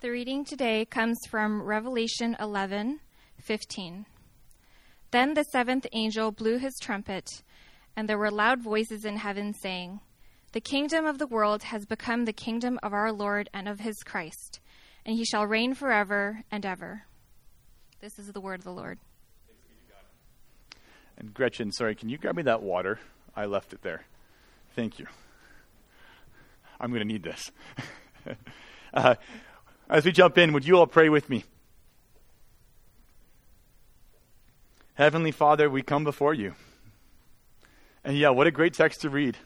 The reading today comes from Revelation 11 15. Then the seventh angel blew his trumpet, and there were loud voices in heaven saying, The kingdom of the world has become the kingdom of our Lord and of his Christ, and he shall reign forever and ever. This is the word of the Lord. And Gretchen, sorry, can you grab me that water? I left it there. Thank you. I'm going to need this. uh, as we jump in, would you all pray with me? Heavenly Father, we come before you. And yeah, what a great text to read.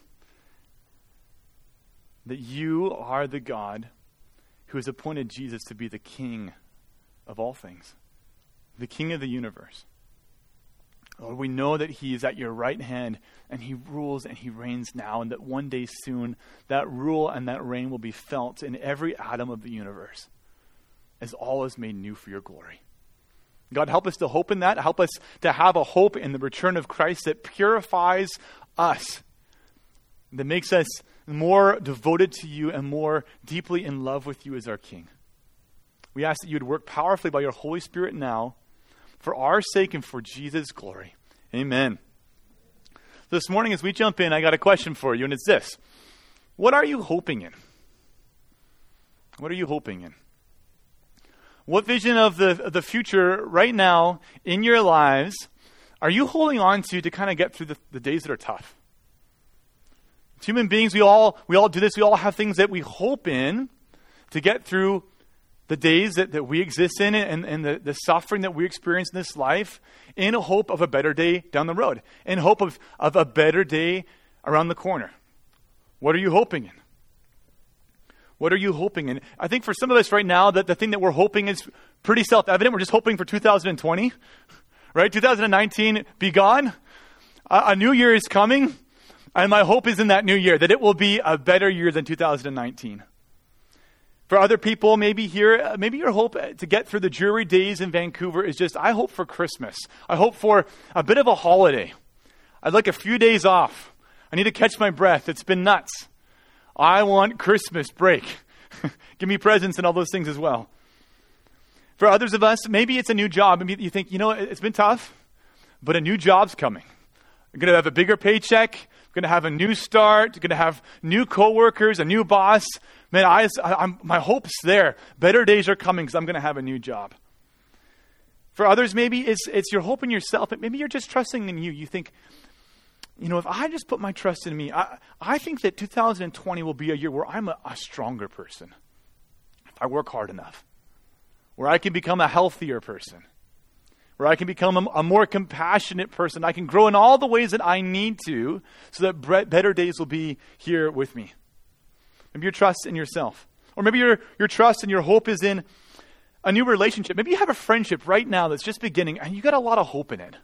That you are the God who has appointed Jesus to be the King of all things, the King of the universe. Lord, we know that He is at your right hand and He rules and He reigns now, and that one day soon that rule and that reign will be felt in every atom of the universe as all is made new for your glory. God, help us to hope in that. Help us to have a hope in the return of Christ that purifies us, that makes us more devoted to you and more deeply in love with you as our King. We ask that you would work powerfully by your Holy Spirit now for our sake and for Jesus' glory. Amen. This morning, as we jump in, I got a question for you, and it's this What are you hoping in? What are you hoping in? What vision of the, the future right now in your lives are you holding on to to kind of get through the, the days that are tough? As human beings, we all, we all do this. We all have things that we hope in to get through the days that, that we exist in and, and the, the suffering that we experience in this life in hope of a better day down the road, in hope of, of a better day around the corner. What are you hoping in? What are you hoping in? I think for some of us right now, that the thing that we're hoping is pretty self evident. We're just hoping for 2020, right? 2019 be gone. A, a new year is coming, and my hope is in that new year that it will be a better year than 2019. For other people, maybe here, uh, maybe your hope uh, to get through the dreary days in Vancouver is just, I hope for Christmas. I hope for a bit of a holiday. I'd like a few days off. I need to catch my breath. It's been nuts. I want Christmas break. Give me presents and all those things as well. For others of us, maybe it's a new job. Maybe you think, you know, it's been tough, but a new job's coming. I'm going to have a bigger paycheck. I'm going to have a new start. I'm going to have new coworkers, a new boss. Man, I, I'm, my hope's there. Better days are coming because I'm going to have a new job. For others, maybe it's, it's your hope in yourself. Maybe you're just trusting in you. You think, you know, if I just put my trust in me, I, I think that 2020 will be a year where I'm a, a stronger person. If I work hard enough, where I can become a healthier person, where I can become a, a, more compassionate person. I can grow in all the ways that I need to so that bre- better days will be here with me. Maybe your trust in yourself. Or maybe your, your trust and your hope is in a new relationship. Maybe you have a friendship right now that's just beginning and you got a lot of hope in it.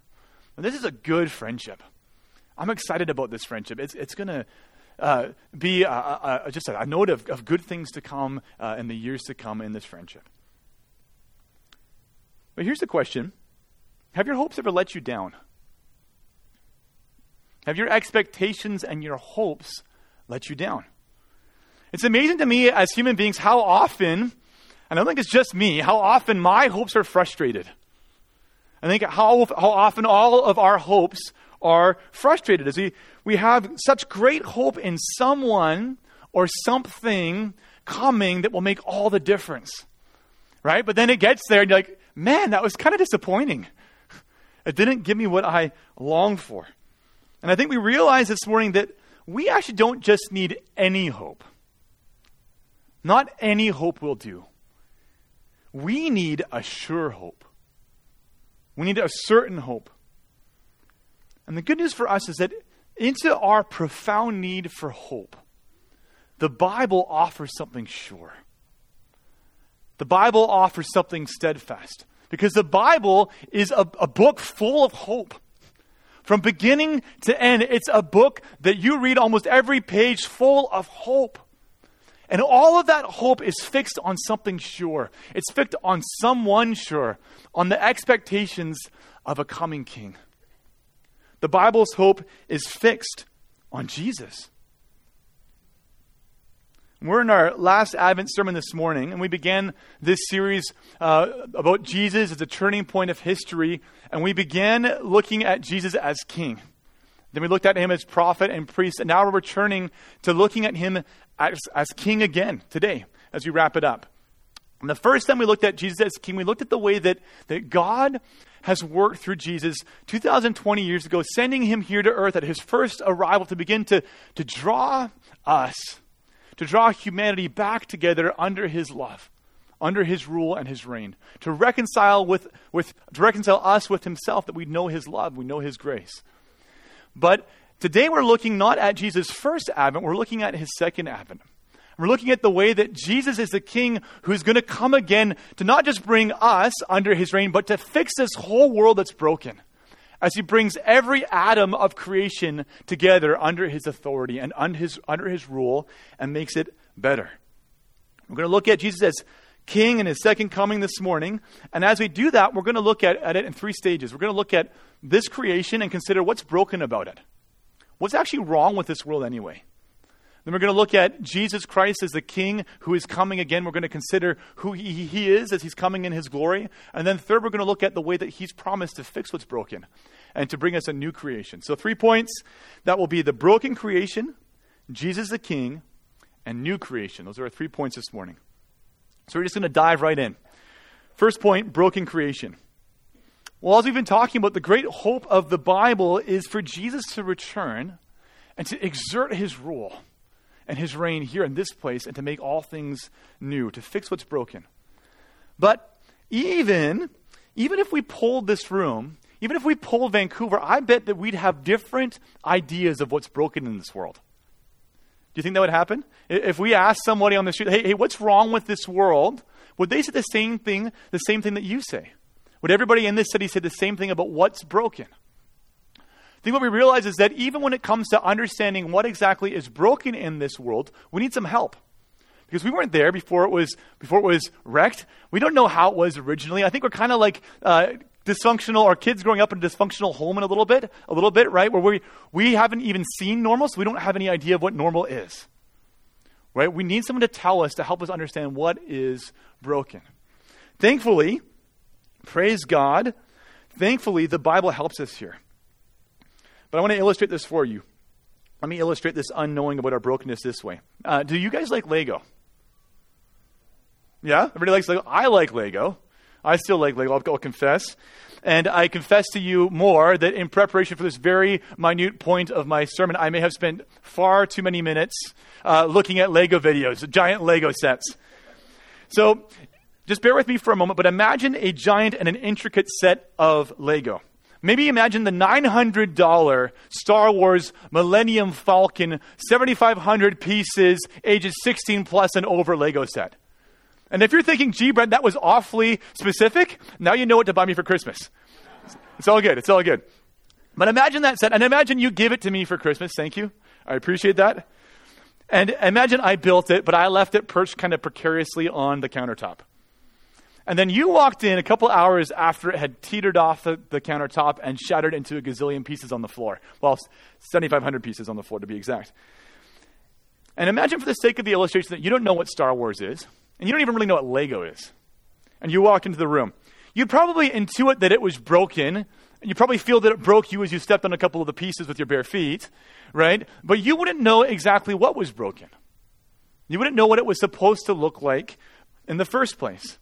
And this is a good friendship. I'm excited about this friendship. It's, it's going to uh, be a, a, a, just a, note of, of, good things to come uh, in the years to come in this friendship. But here's the question Have your hopes ever let you down? Have your expectations and your hopes let you down? It's amazing to me as human beings how often, and I don't think it's just me, how often my hopes are frustrated. I think how, how often all of our hopes are frustrated as we, we have such great hope in someone or something coming that will make all the difference. Right? But then it gets there and you're like, man, that was kind of disappointing. It didn't give me what I longed for. And I think we realize this morning that we actually don't just need any hope. Not any hope will do. We need a sure hope. We need a certain hope. And the good news for us is that into our profound need for hope, the Bible offers something sure. The Bible offers something steadfast. Because the Bible is a, a book full of hope. From beginning to end, it's a book that you read almost every page full of hope. And all of that hope is fixed on something sure. It's fixed on someone sure, on the expectations of a coming king. The Bible's hope is fixed on Jesus. We're in our last Advent sermon this morning, and we began this series uh, about Jesus as a turning point of history, and we began looking at Jesus as king. Then we looked at him as prophet and priest, and now we're returning to looking at him as, as king again today as we wrap it up. And the first time we looked at Jesus as king, we looked at the way that, that God has worked through Jesus 2,020 years ago, sending him here to earth at his first arrival to begin to, to draw us to draw humanity back together under his love, under his rule and his reign, to reconcile with, with to reconcile us with himself that we know his love, we know his grace. But today we're looking not at Jesus' first advent, we're looking at his second advent. We're looking at the way that Jesus is the king who's going to come again to not just bring us under his reign, but to fix this whole world that's broken as he brings every atom of creation together under his authority and under his, under his rule and makes it better. We're going to look at Jesus as king and his second coming this morning. And as we do that, we're going to look at, at it in three stages. We're going to look at this creation and consider what's broken about it. What's actually wrong with this world anyway? Then we're going to look at Jesus Christ as the King who is coming again. We're going to consider who he, he is as he's coming in his glory. And then, third, we're going to look at the way that he's promised to fix what's broken and to bring us a new creation. So, three points that will be the broken creation, Jesus the King, and new creation. Those are our three points this morning. So, we're just going to dive right in. First point broken creation. Well, as we've been talking about, the great hope of the Bible is for Jesus to return and to exert his rule and his reign here in this place and to make all things new, to fix what's broken. But even, even if we pulled this room, even if we pulled Vancouver, I bet that we'd have different ideas of what's broken in this world. Do you think that would happen? If we asked somebody on the street, hey, hey, what's wrong with this world? Would they say the same thing, the same thing that you say? Would everybody in this city say the same thing about what's broken? I think what we realize is that even when it comes to understanding what exactly is broken in this world, we need some help. Because we weren't there before it was before it was wrecked. We don't know how it was originally. I think we're kind of like uh, dysfunctional, or kids growing up in a dysfunctional home in a little bit, a little bit, right? Where we we haven't even seen normal, so we don't have any idea of what normal is. Right? We need someone to tell us to help us understand what is broken. Thankfully, praise God, thankfully the Bible helps us here. But I want to illustrate this for you. Let me illustrate this unknowing about our brokenness this way. Uh, do you guys like Lego? Yeah? Everybody likes Lego? I like Lego. I still like Lego, I'll, I'll confess. And I confess to you more that in preparation for this very minute point of my sermon, I may have spent far too many minutes uh, looking at Lego videos, giant Lego sets. So just bear with me for a moment, but imagine a giant and an intricate set of Lego. Maybe imagine the $900 Star Wars Millennium Falcon 7,500 pieces, ages 16 plus and over Lego set. And if you're thinking, gee, Brent, that was awfully specific, now you know what to buy me for Christmas. It's all good. It's all good. But imagine that set, and imagine you give it to me for Christmas. Thank you. I appreciate that. And imagine I built it, but I left it perched kind of precariously on the countertop. And then you walked in a couple hours after it had teetered off the, the countertop and shattered into a gazillion pieces on the floor. Well, 7,500 pieces on the floor to be exact. And imagine, for the sake of the illustration, that you don't know what Star Wars is, and you don't even really know what Lego is. And you walk into the room. You'd probably intuit that it was broken, and you probably feel that it broke you as you stepped on a couple of the pieces with your bare feet, right? But you wouldn't know exactly what was broken. You wouldn't know what it was supposed to look like in the first place.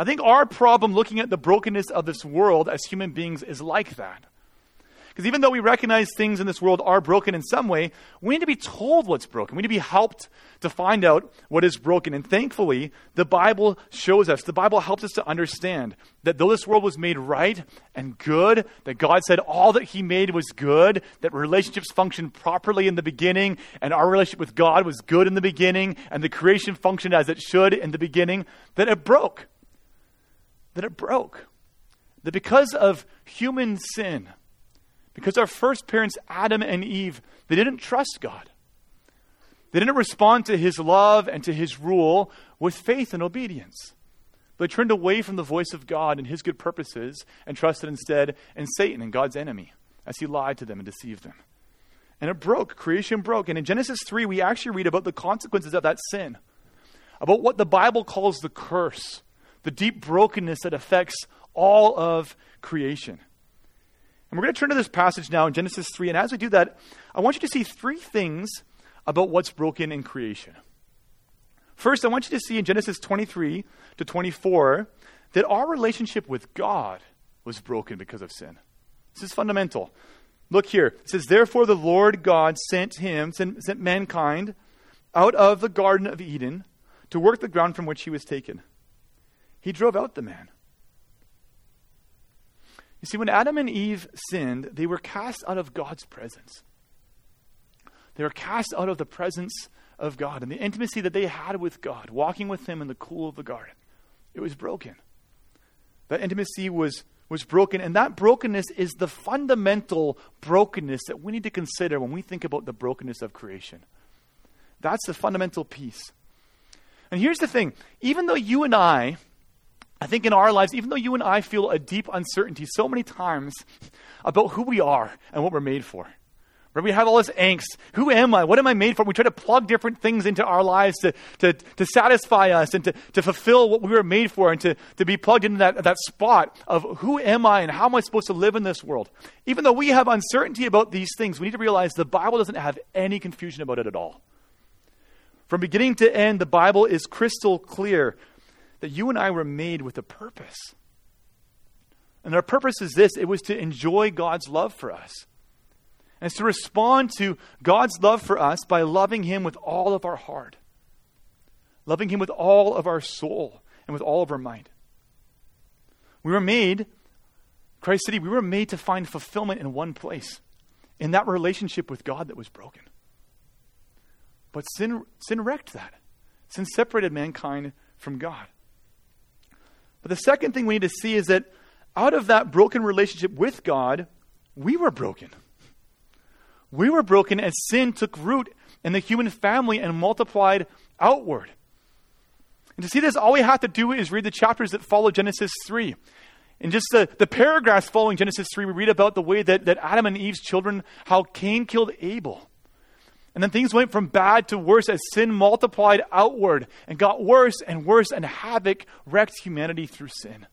I think our problem looking at the brokenness of this world as human beings is like that. Because even though we recognize things in this world are broken in some way, we need to be told what's broken. We need to be helped to find out what is broken. And thankfully, the Bible shows us, the Bible helps us to understand that though this world was made right and good, that God said all that He made was good, that relationships functioned properly in the beginning, and our relationship with God was good in the beginning, and the creation functioned as it should in the beginning, that it broke that it broke. That because of human sin, because our first parents, Adam and Eve, they didn't trust God. They didn't respond to his love and to his rule with faith and obedience. They turned away from the voice of God and his good purposes and trusted instead in Satan and God's enemy as he lied to them and deceived them. And it broke. Creation broke. And in Genesis 3, we actually read about the consequences of that sin, about what the Bible calls the curse, the deep brokenness that affects all of creation. And we're going to turn to this passage now in Genesis 3. And as we do that, I want you to see three things about what's broken in creation. First, I want you to see in Genesis 23 to 24 that our relationship with God was broken because of sin. This is fundamental. Look here. It says, Therefore the Lord God sent him, sent, sent mankind out of the Garden of Eden to work the ground from which he was taken. He drove out the man. You see, when Adam and Eve sinned, they were cast out of God's presence. They were cast out of the presence of God and the intimacy that they had with God, walking with Him in the cool of the garden. It was broken. That intimacy was, was broken, and that brokenness is the fundamental brokenness that we need to consider when we think about the brokenness of creation. That's the fundamental piece. And here's the thing even though you and I, I think in our lives, even though you and I feel a deep uncertainty so many times about who we are and what we're made for, Right? We have all this angst. Who am I? What am I made for? We try to plug different things into our lives to, to, to satisfy us and to, to fulfill what we were made for and to, to be plugged into that, that spot of who am I and how am I supposed to live in this world. Even though we have uncertainty about these things, we need to realize the Bible doesn't have any confusion about it at all. From beginning to end, the Bible is crystal clear that you and I were made with a purpose. And our purpose is this it was to enjoy God's love for us. And it's to respond to God's love for us by loving Him with all of our heart, loving Him with all of our soul, and with all of our mind. We were made, Christ City, we were made to find fulfillment in one place, in that relationship with God that was broken. But sin, sin wrecked that. Sin separated mankind from God. But the second thing we need to see is that out of that broken relationship with God, we were broken. We were broken as sin took root in the human family and multiplied outward. And to see this, all we have to do is read the chapters that follow Genesis 3. In just the, the paragraphs following Genesis 3, we read about the way that, that Adam and Eve's children, how Cain killed Abel. And then things went from bad to worse as sin multiplied outward and got worse and worse, and havoc wrecked humanity through sin.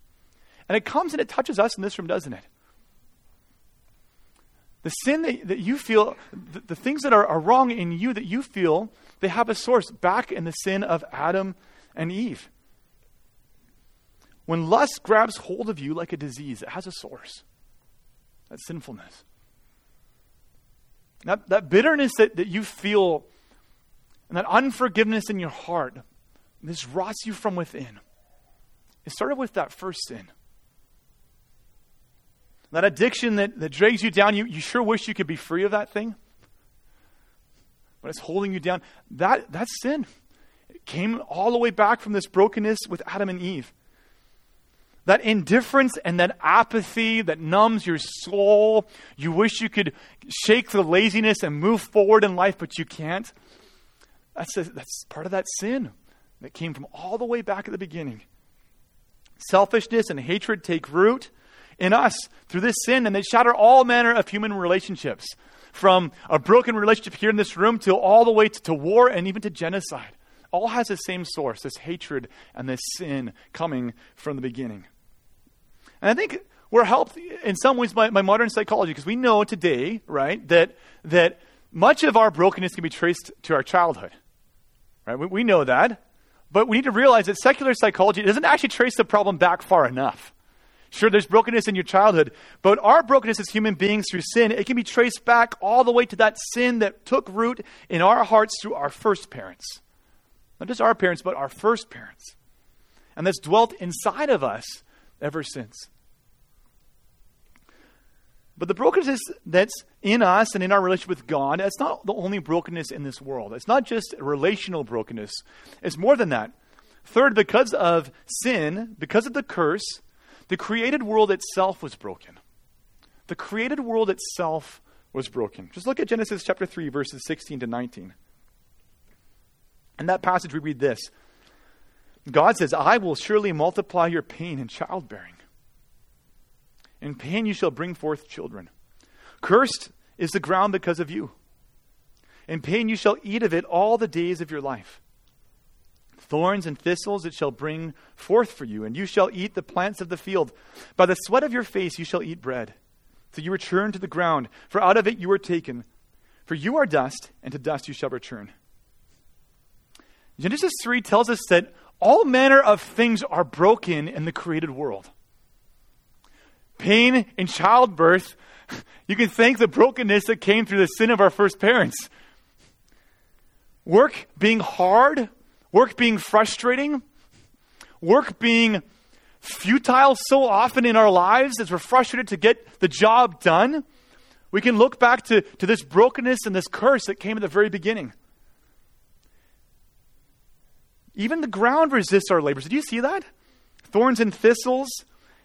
And it comes and it touches us in this room, doesn't it? The sin that, that you feel, the, the things that are, are wrong in you that you feel, they have a source back in the sin of Adam and Eve. When lust grabs hold of you like a disease, it has a source. That's sinfulness. That, that bitterness that, that you feel and that unforgiveness in your heart, this rots you from within. It started with that first sin. That addiction that, that drags you down, you, you sure wish you could be free of that thing. But it's holding you down. That, that's sin. It came all the way back from this brokenness with Adam and Eve. That indifference and that apathy that numbs your soul. You wish you could shake the laziness and move forward in life, but you can't. That's, a, that's part of that sin that came from all the way back at the beginning. Selfishness and hatred take root in us through this sin, and they shatter all manner of human relationships, from a broken relationship here in this room to all the way to, to war and even to genocide. All has the same source this hatred and this sin coming from the beginning. And I think we're helped in some ways by, by modern psychology because we know today, right, that, that much of our brokenness can be traced to our childhood. Right? We, we know that. But we need to realize that secular psychology doesn't actually trace the problem back far enough. Sure, there's brokenness in your childhood, but our brokenness as human beings through sin, it can be traced back all the way to that sin that took root in our hearts through our first parents. Not just our parents, but our first parents. And that's dwelt inside of us ever since. But the brokenness that's in us and in our relationship with God, that's not the only brokenness in this world. It's not just relational brokenness, it's more than that. Third, because of sin, because of the curse, the created world itself was broken. The created world itself was broken. Just look at Genesis chapter 3, verses 16 to 19. In that passage, we read this God says, I will surely multiply your pain in childbearing. In pain you shall bring forth children. Cursed is the ground because of you. In pain you shall eat of it all the days of your life. Thorns and thistles it shall bring forth for you, and you shall eat the plants of the field. By the sweat of your face you shall eat bread. So you return to the ground, for out of it you were taken. For you are dust, and to dust you shall return. Genesis 3 tells us that all manner of things are broken in the created world. Pain in childbirth, you can thank the brokenness that came through the sin of our first parents. Work being hard, work being frustrating, work being futile so often in our lives as we're frustrated to get the job done. We can look back to, to this brokenness and this curse that came at the very beginning. Even the ground resists our labors. Did you see that? Thorns and thistles.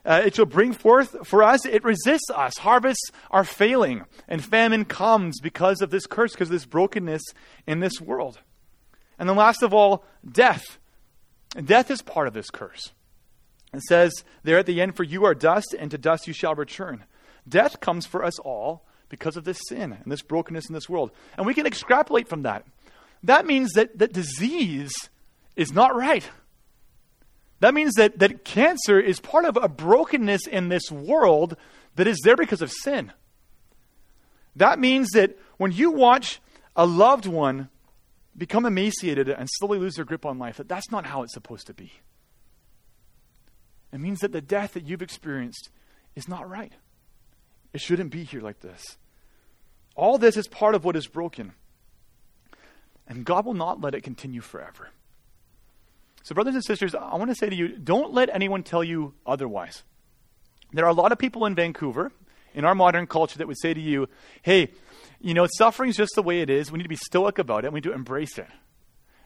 Uh, it shall bring forth for us. It resists us. Harvests are failing, and famine comes because of this curse, because of this brokenness in this world. And then, last of all, death. And death is part of this curse. It says there at the end, For you are dust, and to dust you shall return. Death comes for us all because of this sin and this brokenness in this world. And we can extrapolate from that. That means that, that disease is not right. That means that, that cancer is part of a brokenness in this world that is there because of sin. That means that when you watch a loved one become emaciated and slowly lose their grip on life, that that's not how it's supposed to be. It means that the death that you've experienced is not right. It shouldn't be here like this. All this is part of what is broken. And God will not let it continue forever. So, brothers and sisters, I want to say to you don't let anyone tell you otherwise. There are a lot of people in Vancouver, in our modern culture, that would say to you, hey, you know, suffering is just the way it is. We need to be stoic about it. We need to embrace it.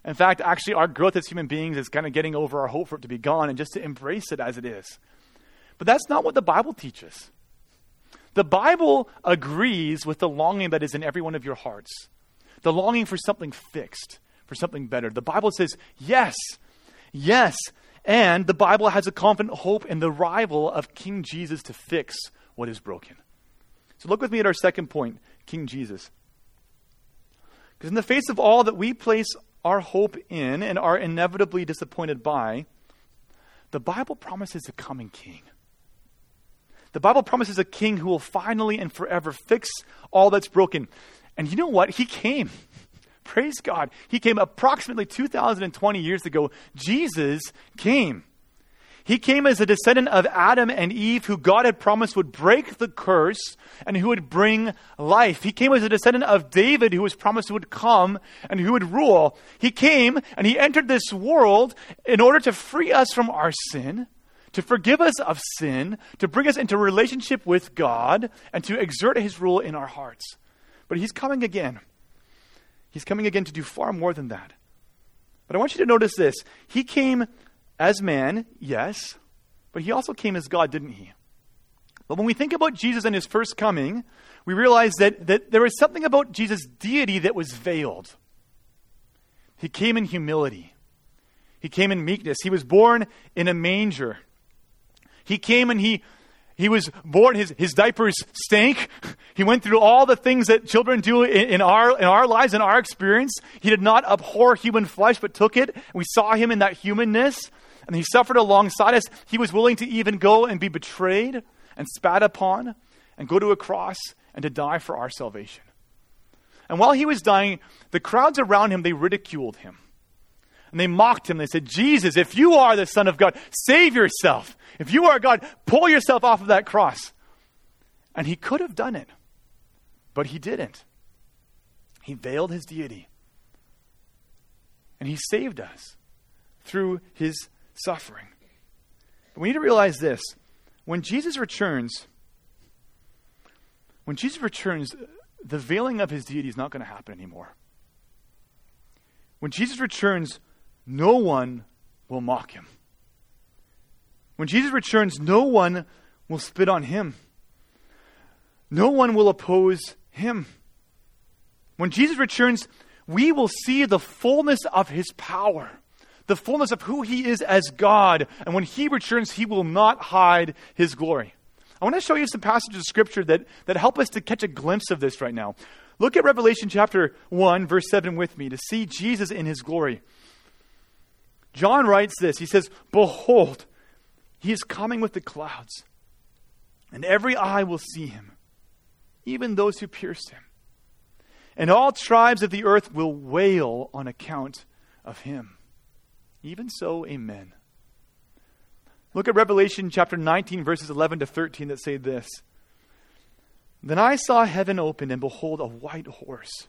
In fact, actually, our growth as human beings is kind of getting over our hope for it to be gone and just to embrace it as it is. But that's not what the Bible teaches. The Bible agrees with the longing that is in every one of your hearts, the longing for something fixed, for something better. The Bible says, yes, Yes, and the Bible has a confident hope in the arrival of King Jesus to fix what is broken. So look with me at our second point King Jesus. Because in the face of all that we place our hope in and are inevitably disappointed by, the Bible promises a coming king. The Bible promises a king who will finally and forever fix all that's broken. And you know what? He came. Praise God. He came approximately 2,020 years ago. Jesus came. He came as a descendant of Adam and Eve, who God had promised would break the curse and who would bring life. He came as a descendant of David, who was promised would come and who would rule. He came and he entered this world in order to free us from our sin, to forgive us of sin, to bring us into relationship with God, and to exert his rule in our hearts. But he's coming again. He's coming again to do far more than that. But I want you to notice this. He came as man, yes, but he also came as God, didn't he? But when we think about Jesus and his first coming, we realize that, that there was something about Jesus' deity that was veiled. He came in humility. He came in meekness. He was born in a manger. He came and he he was born, his, his diapers stank. He went through all the things that children do in, in, our, in our lives, in our experience. He did not abhor human flesh, but took it. We saw him in that humanness, and he suffered alongside us. He was willing to even go and be betrayed and spat upon and go to a cross and to die for our salvation. And while he was dying, the crowds around him, they ridiculed him. And they mocked him. They said, Jesus, if you are the Son of God, save yourself. If you are God, pull yourself off of that cross. And he could have done it, but he didn't. He veiled his deity. And he saved us through his suffering. But we need to realize this when Jesus returns, when Jesus returns, the veiling of his deity is not going to happen anymore. When Jesus returns, no one will mock him. When Jesus returns, no one will spit on him. No one will oppose him. When Jesus returns, we will see the fullness of his power, the fullness of who he is as God. And when he returns, he will not hide his glory. I want to show you some passages of scripture that, that help us to catch a glimpse of this right now. Look at Revelation chapter 1, verse 7 with me to see Jesus in his glory. John writes this He says, Behold, he is coming with the clouds, and every eye will see him, even those who pierced him. And all tribes of the earth will wail on account of him. Even so, amen. Look at Revelation chapter 19, verses 11 to 13 that say this. Then I saw heaven open, and behold, a white horse.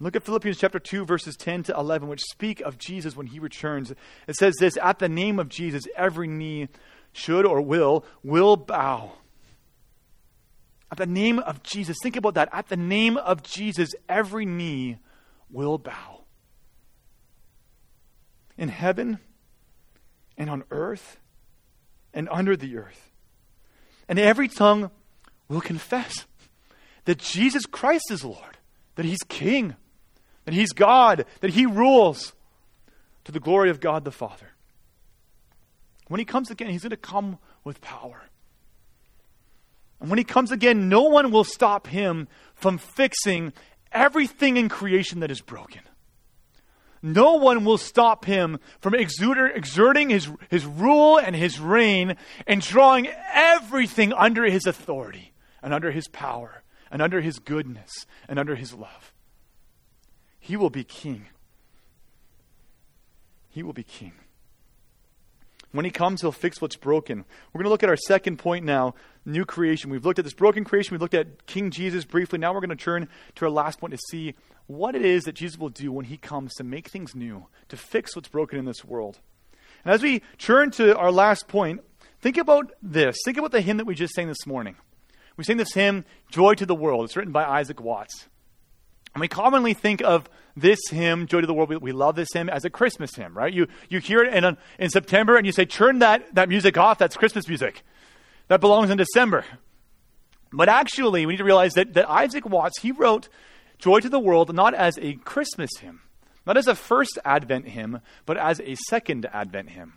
Look at Philippians chapter 2, verses 10 to 11, which speak of Jesus when he returns. It says this At the name of Jesus, every knee should or will, will bow. At the name of Jesus, think about that. At the name of Jesus, every knee will bow. In heaven and on earth and under the earth. And every tongue will confess that Jesus Christ is Lord, that He's King that He's God, that He rules to the glory of God the Father. When He comes again, He's going to come with power. And when He comes again, no one will stop Him from fixing everything in creation that is broken. No one will stop him from exerting his, his rule and his reign and drawing everything under his authority and under his power and under his goodness and under his love. He will be king. He will be king. When he comes, he'll fix what's broken. We're going to look at our second point now new creation. We've looked at this broken creation. We've looked at King Jesus briefly. Now we're going to turn to our last point to see what it is that Jesus will do when he comes to make things new, to fix what's broken in this world. And as we turn to our last point, think about this. Think about the hymn that we just sang this morning. We sang this hymn, Joy to the World. It's written by Isaac Watts. And we commonly think of this hymn, Joy to the World, we, we, love this hymn as a Christmas hymn, right? You, you hear it in, in September and you say, turn that, that music off, that's Christmas music. That belongs in December. But actually, we need to realize that, that Isaac Watts, he wrote Joy to the World not as a Christmas hymn, not as a first Advent hymn, but as a second Advent hymn.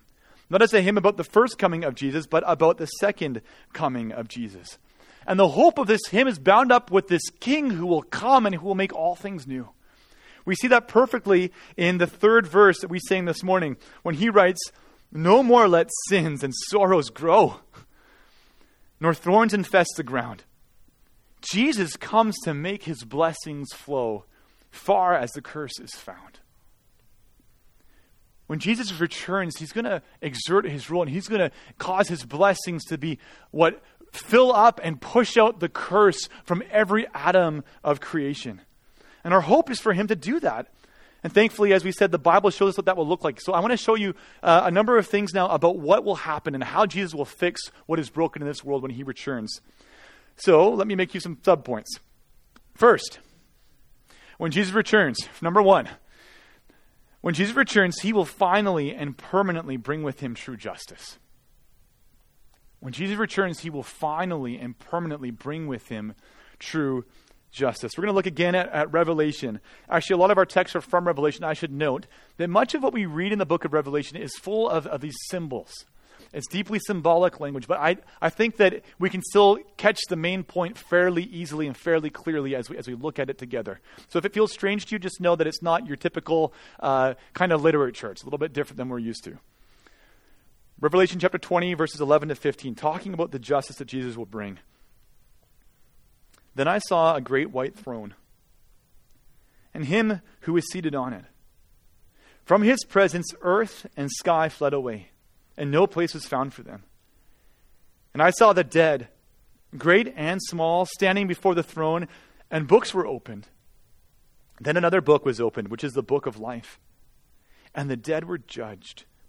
Not as a hymn about the first coming of Jesus, but about the second coming of Jesus. And the hope of this hymn is bound up with this king who will come and who will make all things new. We see that perfectly in the third verse that we sang this morning when he writes, No more let sins and sorrows grow, nor thorns infest the ground. Jesus comes to make his blessings flow far as the curse is found. When Jesus returns, he's going to exert his rule and he's going to cause his blessings to be what fill up and push out the curse from every atom of creation. And our hope is for him to do that. And thankfully, as we said, the Bible shows us what that will look like. So I want to show you uh, a number of things now about what will happen and how Jesus will fix what is broken in this world when he returns. So let me make you some subpoints. First, when Jesus returns, number one, when Jesus returns, he will finally and permanently bring with him true justice. When Jesus returns, he will finally and permanently bring with him true justice. We're going to look again at, at, Revelation. Actually, a lot of our texts are from Revelation. I should note that much of what we read in the book of Revelation is full of, of these symbols. It's deeply symbolic language, but I, I think that we can still catch the main point fairly easily and fairly clearly as we, as we look at it together. So if it feels strange to you, just know that it's not your typical uh, kind of literature. It's a little bit different than we're used to. Revelation chapter 20, verses 11 to 15, talking about the justice that Jesus will bring. Then I saw a great white throne, and him who was seated on it. From his presence, earth and sky fled away, and no place was found for them. And I saw the dead, great and small, standing before the throne, and books were opened. Then another book was opened, which is the book of life. And the dead were judged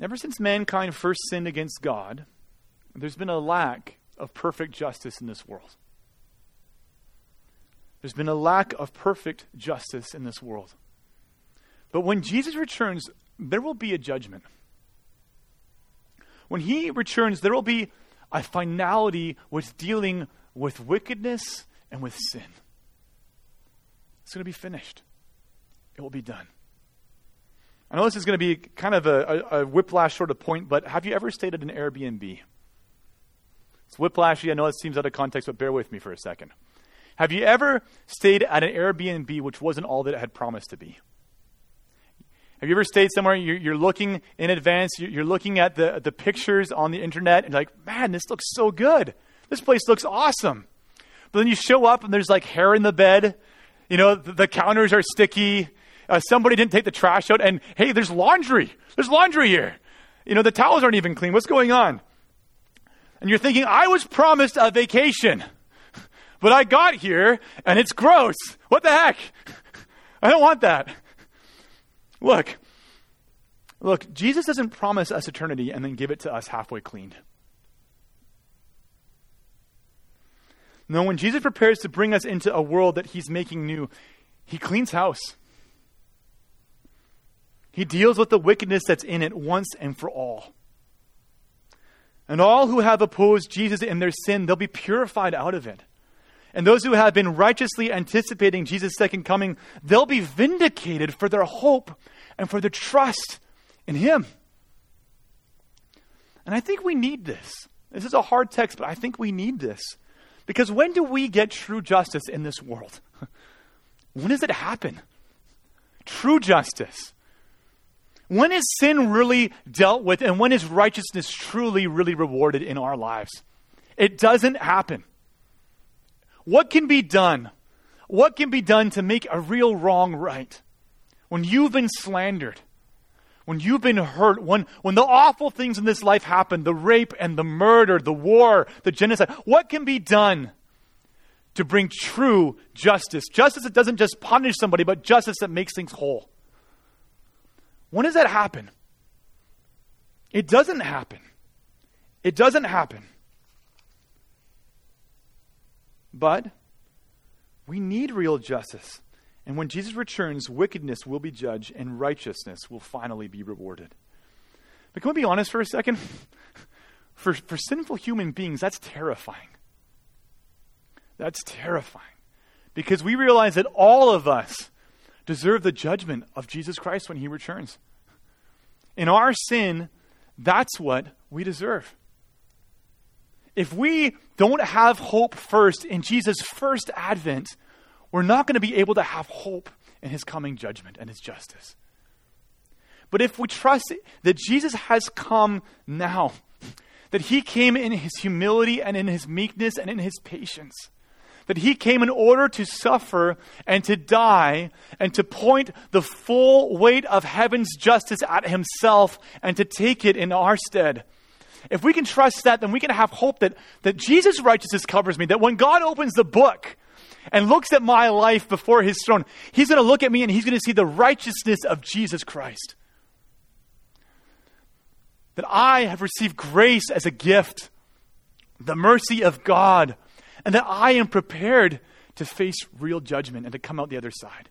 Ever since mankind first sinned against God, there's been a lack of perfect justice in this world. There's been a lack of perfect justice in this world. But when Jesus returns, there will be a judgment. When he returns, there will be a finality with dealing with wickedness and with sin. It's going to be finished, it will be done. I know this is going to be kind of a, a, a whiplash sort of point, but have you ever stayed at an Airbnb? It's whiplashy. I know it seems out of context, but bear with me for a second. Have you ever stayed at an Airbnb which wasn't all that it had promised to be? Have you ever stayed somewhere, you're, you're looking in advance, you're, looking at the, the pictures on the internet, and like, man, this looks so good. This place looks awesome. But then you show up, and there's like hair in the bed. You know, the, the counters are sticky. Uh, somebody didn't take the trash out, and hey, there's laundry. There's laundry here. You know, the towels aren't even clean. What's going on? And you're thinking, I was promised a vacation, but I got here and it's gross. What the heck? I don't want that. Look, look, Jesus doesn't promise us eternity and then give it to us halfway cleaned. No, when Jesus prepares to bring us into a world that he's making new, he cleans house. He deals with the wickedness that's in it once and for all. And all who have opposed Jesus in their sin, they'll be purified out of it. And those who have been righteously anticipating Jesus' second coming, they'll be vindicated for their hope and for their trust in Him. And I think we need this. This is a hard text, but I think we need this. Because when do we get true justice in this world? when does it happen? True justice. When is sin really dealt with and when is righteousness truly, really rewarded in our lives? It doesn't happen. What can be done? What can be done to make a real wrong right? When you've been slandered, when you've been hurt, when, when the awful things in this life happen the rape and the murder, the war, the genocide what can be done to bring true justice? Justice that doesn't just punish somebody, but justice that makes things whole. When does that happen? It doesn't happen. It doesn't happen. But we need real justice. And when Jesus returns, wickedness will be judged and righteousness will finally be rewarded. But can we be honest for a second? For, for sinful human beings, that's terrifying. That's terrifying. Because we realize that all of us deserve the judgment of Jesus Christ when he returns. In our sin, that's what we deserve. If we don't have hope first in Jesus' first advent, we're not going to be able to have hope in his coming judgment and his justice. But if we trust that Jesus has come now, that he came in his humility and in his meekness and in his patience, that he came in order to suffer and to die and to point the full weight of heaven's justice at himself and to take it in our stead. If we can trust that, then we can have hope that, that Jesus' righteousness covers me, that when God opens the book and looks at my life before his throne, he's going to look at me and he's going to see the righteousness of Jesus Christ. That I have received grace as a gift, the mercy of God and that I am prepared to face real judgment and to come out the other side.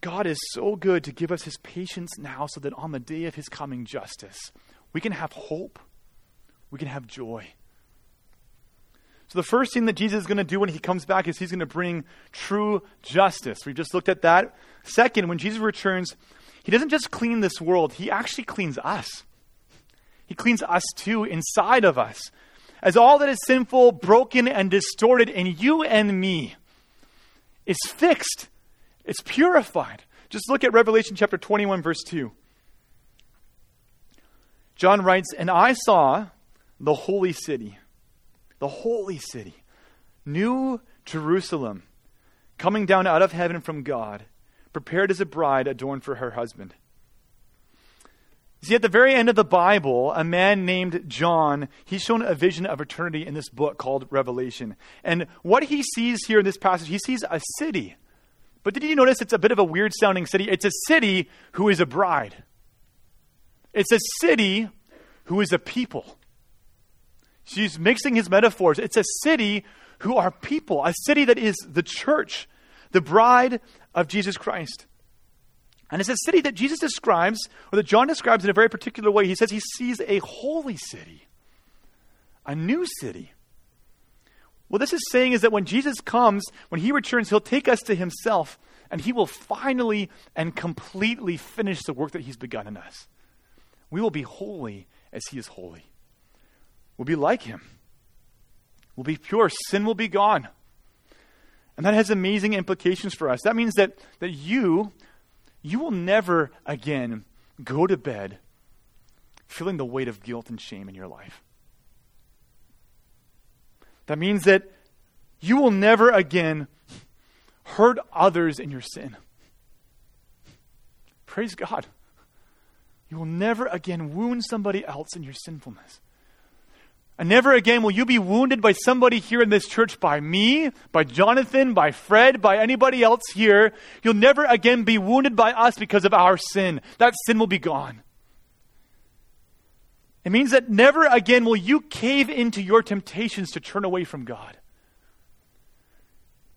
God is so good to give us his patience now so that on the day of his coming justice, we can have hope, we can have joy. So, the first thing that Jesus is going to do when he comes back is he's going to bring true justice. We've just looked at that. Second, when Jesus returns, he doesn't just clean this world, he actually cleans us. He cleans us too inside of us. As all that is sinful, broken, and distorted in you and me is fixed, it's purified. Just look at Revelation chapter 21, verse 2. John writes, And I saw the holy city, the holy city, New Jerusalem, coming down out of heaven from God prepared as a bride adorned for her husband. See, at the very end of the Bible, a man named John, he's shown a vision of eternity in this book called Revelation. And what he sees here in this passage, he sees a city. But did you notice it's a bit of a weird sounding city? It's a city who is a bride. It's a city who is a people. She's mixing his metaphors. It's a city who are people, a city that is the church, the bride of Jesus Christ. And it's a city that Jesus describes, or that John describes in a very particular way. He says he sees a holy city, a new city. What this is saying is that when Jesus comes, when he returns, he'll take us to himself, and he will finally and completely finish the work that he's begun in us. We will be holy as he is holy. We'll be like him. We'll be pure. Sin will be gone. And that has amazing implications for us. That means that, that you, you will never again go to bed feeling the weight of guilt and shame in your life. That means that you will never again hurt others in your sin. Praise God. You will never again wound somebody else in your sinfulness. And never again will you be wounded by somebody here in this church, by me, by Jonathan, by Fred, by anybody else here. You'll never again be wounded by us because of our sin. That sin will be gone. It means that never again will you cave into your temptations to turn away from God.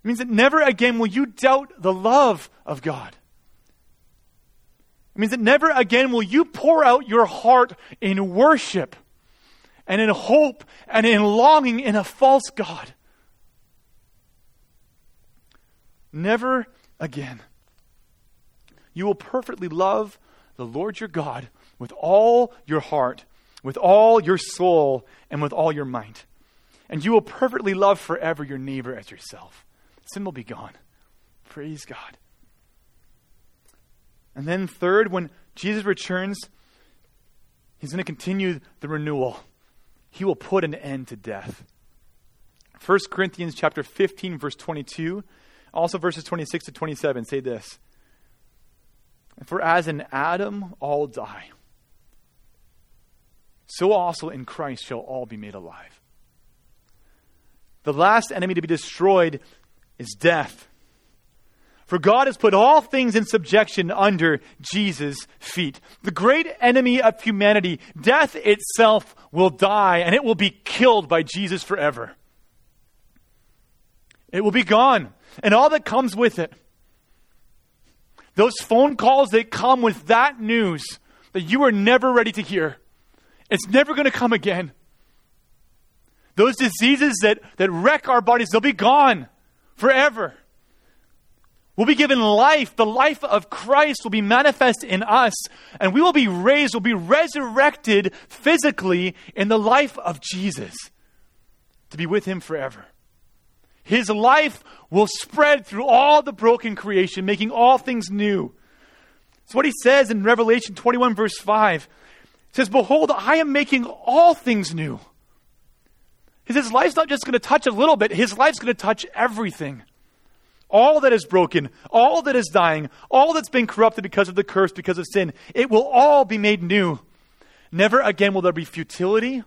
It means that never again will you doubt the love of God. It means that never again will you pour out your heart in worship and in hope and in longing in a false God. Never again. You will perfectly love the Lord your God with all your heart, with all your soul, and with all your might. And you will perfectly love forever your neighbor as yourself. Sin will be gone. Praise God. And then, third, when Jesus returns, he's going to continue the renewal he will put an end to death. 1 Corinthians chapter 15 verse 22, also verses 26 to 27 say this. For as in Adam all die, so also in Christ shall all be made alive. The last enemy to be destroyed is death. For God has put all things in subjection under Jesus' feet. The great enemy of humanity, death itself, will die and it will be killed by Jesus forever. It will be gone and all that comes with it. Those phone calls that come with that news that you are never ready to hear. It's never going to come again. Those diseases that, that wreck our bodies, they'll be gone forever. We'll be given life. The life of Christ will be manifest in us, and we will be raised, we'll be resurrected physically in the life of Jesus to be with Him forever. His life will spread through all the broken creation, making all things new. It's what He says in Revelation 21, verse 5. He says, Behold, I am making all things new. His life's not just going to touch a little bit, His life's going to touch everything all that is broken, all that is dying, all that's been corrupted because of the curse, because of sin, it will all be made new. Never again will there be futility.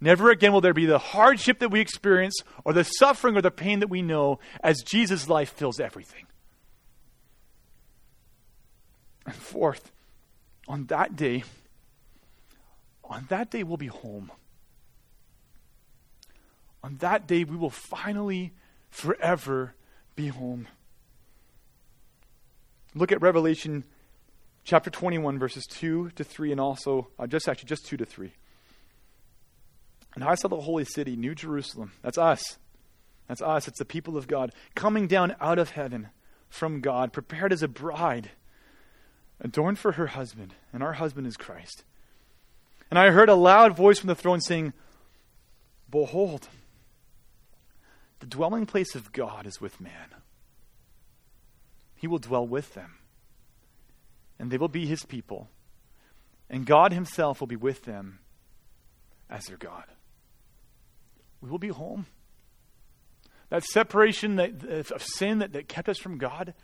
Never again will there be the hardship that we experience or the suffering or the pain that we know as Jesus' life fills everything. And fourth, on that day, on that day we'll be home. On that day we will finally, forever be home. Look at Revelation chapter 21, verses 2 to 3, and also, uh, just actually, just 2 to 3. And I saw the holy city, New Jerusalem. That's us. That's us. It's the people of God coming down out of heaven from God, prepared as a bride, adorned for her husband. And our husband is Christ. And I heard a loud voice from the throne saying, Behold, the dwelling place of God is with man. He will dwell with them, and they will be his people, and God himself will be with them as their God. We will be home. That separation that, of sin that, that kept us from God,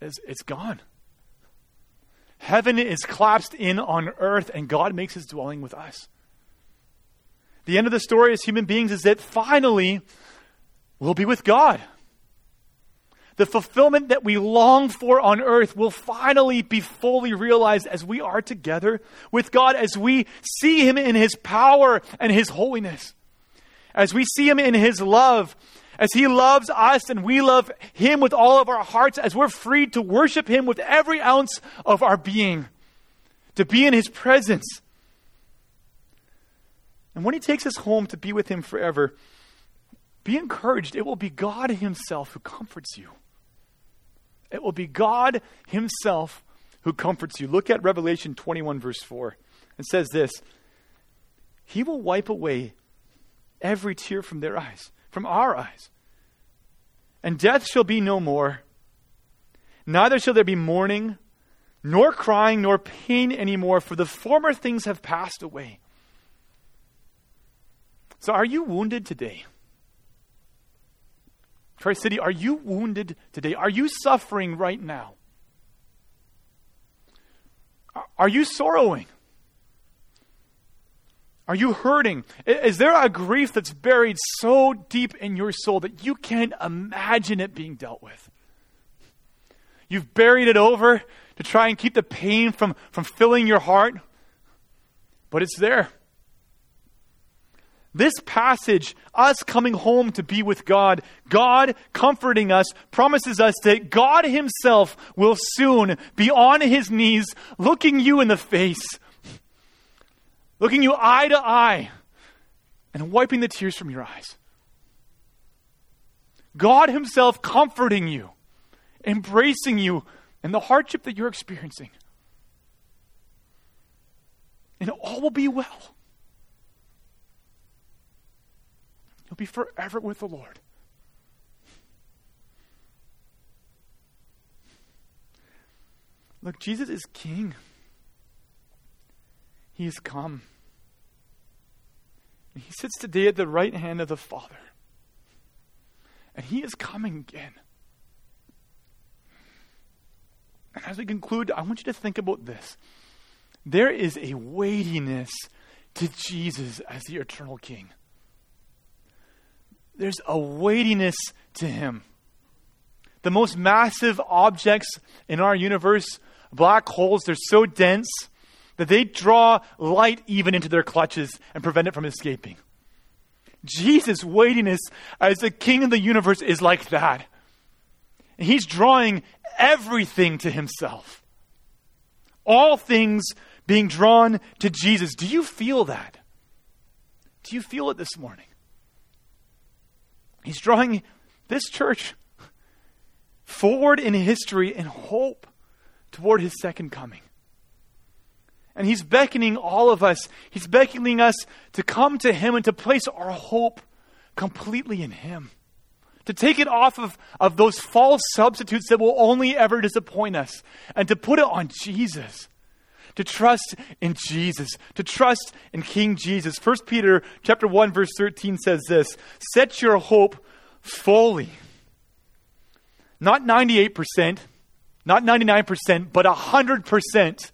is it's gone. Heaven is collapsed in on earth, and God makes his dwelling with us. The end of the story as human beings is that finally we'll be with God. The fulfillment that we long for on earth will finally be fully realized as we are together with God, as we see Him in His power and His holiness, as we see Him in His love, as He loves us and we love Him with all of our hearts, as we're free to worship Him with every ounce of our being, to be in His presence. And when He takes us home to be with Him forever, be encouraged. It will be God Himself who comforts you. It will be God Himself who comforts you. Look at Revelation 21, verse 4. It says this He will wipe away every tear from their eyes, from our eyes. And death shall be no more. Neither shall there be mourning, nor crying, nor pain anymore, for the former things have passed away. So, are you wounded today? Christ City, are you wounded today? Are you suffering right now? Are you sorrowing? Are you hurting? Is there a grief that's buried so deep in your soul that you can't imagine it being dealt with? You've buried it over to try and keep the pain from, from filling your heart, but it's there. This passage, us coming home to be with God, God comforting us, promises us that God Himself will soon be on His knees, looking you in the face, looking you eye to eye, and wiping the tears from your eyes. God Himself comforting you, embracing you in the hardship that you're experiencing. And all will be well. You'll be forever with the Lord. Look, Jesus is King. He has come. And he sits today at the right hand of the Father. And he is coming again. And as we conclude, I want you to think about this. There is a weightiness to Jesus as the eternal King there's a weightiness to him. The most massive objects in our universe, black holes, they're so dense that they draw light even into their clutches and prevent it from escaping. Jesus' weightiness as the king of the universe is like that. He's drawing everything to himself. All things being drawn to Jesus. Do you feel that? Do you feel it this morning? He's drawing this church forward in history and hope toward his second coming. And he's beckoning all of us, he's beckoning us to come to him and to place our hope completely in him. To take it off of, of those false substitutes that will only ever disappoint us and to put it on Jesus to trust in Jesus, to trust in King Jesus. 1 Peter chapter 1 verse 13 says this, set your hope fully. Not 98%, not 99%, but 100%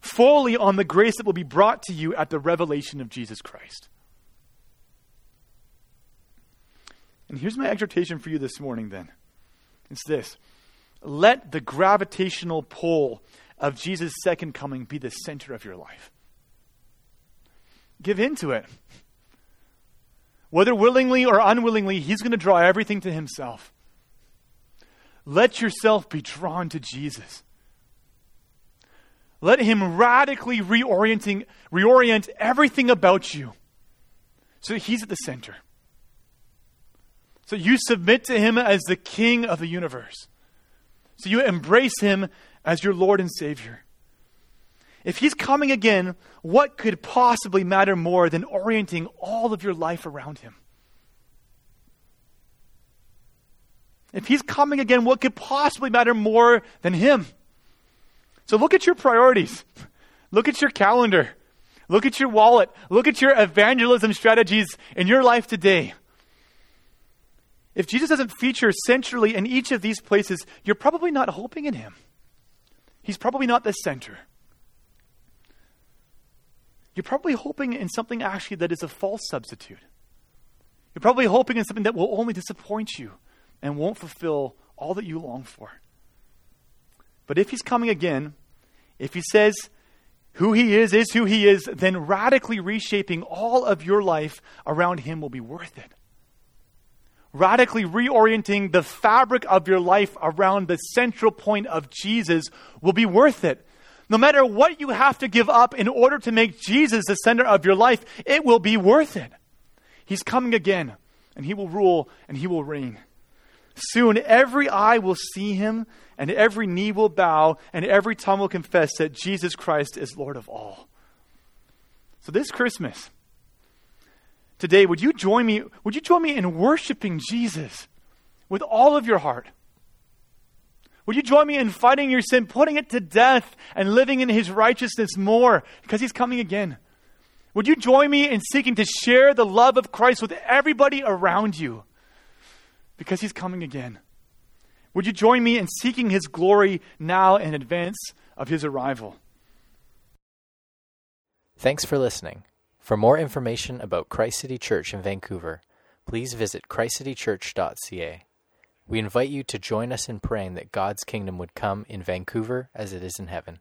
fully on the grace that will be brought to you at the revelation of Jesus Christ. And here's my exhortation for you this morning then. It's this. Let the gravitational pull of Jesus' second coming be the center of your life. Give into it. Whether willingly or unwillingly, He's going to draw everything to Himself. Let yourself be drawn to Jesus. Let Him radically reorienting, reorient everything about you so He's at the center. So you submit to Him as the King of the universe. So you embrace Him as your Lord and Savior. If He's coming again, what could possibly matter more than orienting all of your life around Him? If He's coming again, what could possibly matter more than Him? So look at your priorities. Look at your calendar. Look at your wallet. Look at your evangelism strategies in your life today. if Jesus doesn't feature centrally in each of these places, you're probably not hoping in him. He's probably not the center. You're probably hoping in something actually that is a false substitute. You're probably hoping in something that will only disappoint you and won't fulfill all that you long for. But if he's coming again, if he says who he is is who he is, then radically reshaping all of your life around him will be worth it. Radically reorienting the fabric of your life around the central point of Jesus will be worth it. No matter what you have to give up in order to make Jesus the center of your life, it will be worth it. He's coming again, and he will rule and he will reign. Soon every eye will see him, and every knee will bow, and every tongue will confess that Jesus Christ is Lord of all. So this Christmas, today, would you join me? Would you join me in worshiping Jesus with all of your heart? Would you join me in fighting your sin, putting it to death, and living in his righteousness more because he's coming again? Would you join me in seeking to share the love of Christ with everybody around you because he's coming again? Would you join me in seeking his glory now in advance of his arrival? Thanks for listening. For more information about Christ City Church in Vancouver, please visit christcitychurch.ca. We invite you to join us in praying that God's kingdom would come in Vancouver as it is in heaven.